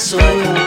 soul.